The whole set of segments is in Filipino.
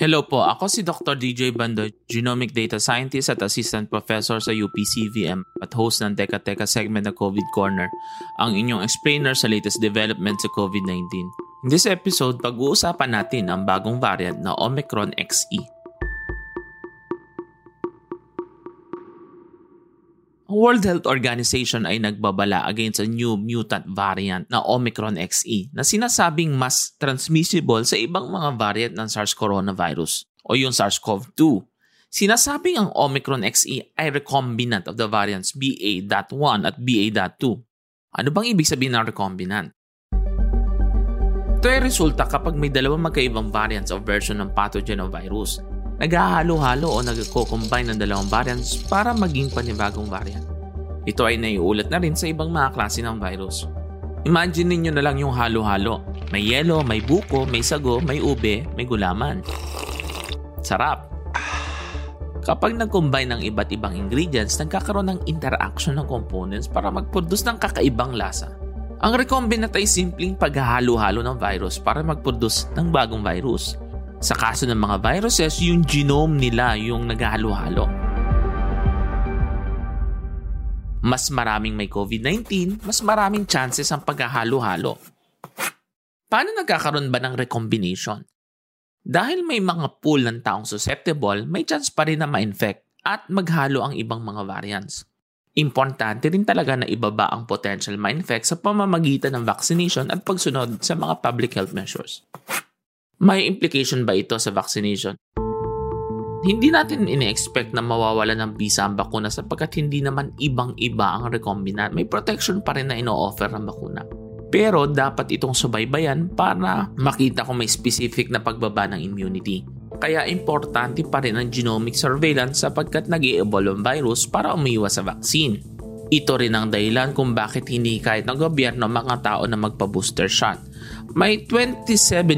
Hello po, ako si Dr. DJ Bando, Genomic Data Scientist at Assistant Professor sa UPCVM at host ng Teka Teka segment na COVID Corner, ang inyong explainer sa latest development sa COVID-19. In this episode, pag-uusapan natin ang bagong variant na Omicron XE. World Health Organization ay nagbabala against a new mutant variant na Omicron XE na sinasabing mas transmissible sa ibang mga variant ng SARS coronavirus o yung SARS-CoV-2. Sinasabing ang Omicron XE ay recombinant of the variants BA.1 at BA.2. Ano bang ibig sabihin ng recombinant? Ito ay resulta kapag may dalawang magkaibang variants of version ng pathogen o virus naghahalo-halo o nagko-combine ng dalawang variants para maging panibagong variant. Ito ay naiulat na rin sa ibang mga klase ng virus. Imagine ninyo na lang yung halo-halo. May yelo, may buko, may sago, may ube, may gulaman. Sarap! Kapag nag-combine ng iba't ibang ingredients, nagkakaroon ng interaction ng components para mag-produce ng kakaibang lasa. Ang recombinant ay simpleng paghahalo-halo ng virus para mag-produce ng bagong virus. Sa kaso ng mga viruses, yung genome nila yung naghahalo-halo. Mas maraming may COVID-19, mas maraming chances ang paghahalo-halo. Paano nagkakaroon ba ng recombination? Dahil may mga pool ng taong susceptible, may chance pa rin na ma-infect at maghalo ang ibang mga variants. Importante rin talaga na ibaba ang potential ma-infect sa pamamagitan ng vaccination at pagsunod sa mga public health measures. May implication ba ito sa vaccination? Hindi natin ini-expect na mawawala ng bisa ang bakuna sapagkat hindi naman ibang-iba ang recombinant. May protection pa rin na ino-offer ng bakuna. Pero dapat itong subaybayan para makita kung may specific na pagbaba ng immunity. Kaya importante pa rin ang genomic surveillance sapagkat nag evolve ang virus para umiwas sa vaccine. Ito rin ang dahilan kung bakit hindi kahit ng gobyerno mga tao na magpa-booster shot may 27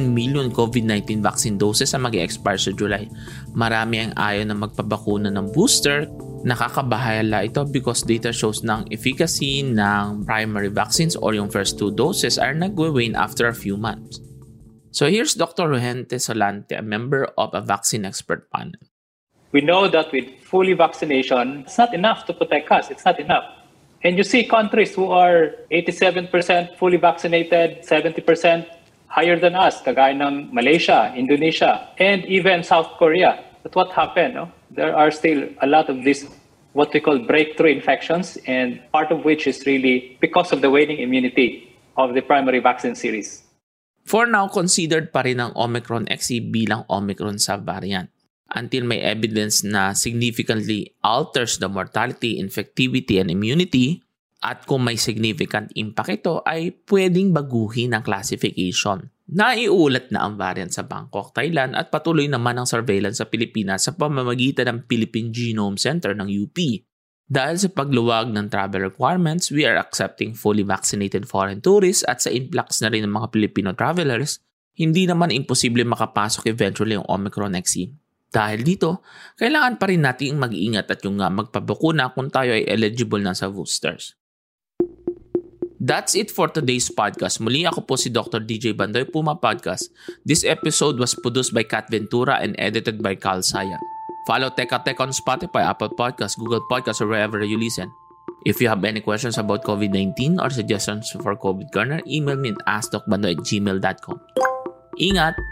million COVID-19 vaccine doses ang mag-expire sa July. Marami ang ayaw na magpabakuna ng booster. Nakakabahala ito because data shows ng efficacy ng primary vaccines or yung first two doses are nagwe-wane after a few months. So here's Dr. Ruhente Solante, a member of a vaccine expert panel. We know that with fully vaccination, it's not enough to protect us. It's not enough And you see countries who are 87% fully vaccinated, 70% higher than us, kagaya ng Malaysia, Indonesia, and even South Korea. But what happened? No? There are still a lot of these what we call breakthrough infections, and part of which is really because of the waning immunity of the primary vaccine series. For now, considered pa rin ang Omicron XE bilang Omicron subvariant until may evidence na significantly alters the mortality, infectivity, and immunity at kung may significant impact ito ay pwedeng baguhin ang classification. Naiulat na ang variant sa Bangkok, Thailand at patuloy naman ang surveillance sa Pilipinas sa pamamagitan ng Philippine Genome Center ng UP. Dahil sa pagluwag ng travel requirements, we are accepting fully vaccinated foreign tourists at sa influx na rin ng mga Filipino travelers, hindi naman imposible makapasok eventually ang Omicron XE. Dahil dito, kailangan pa rin nating mag-iingat at yung nga magpabakuna kung tayo ay eligible na sa boosters. That's it for today's podcast. Muli ako po si Dr. DJ Bandoy Puma Podcast. This episode was produced by Kat Ventura and edited by Carl Sayang. Follow Teka Tech on Spotify, Apple Podcasts, Google Podcasts, or wherever you listen. If you have any questions about COVID-19 or suggestions for COVID Corner, email me at askdocbandoy at gmail.com. Ingat!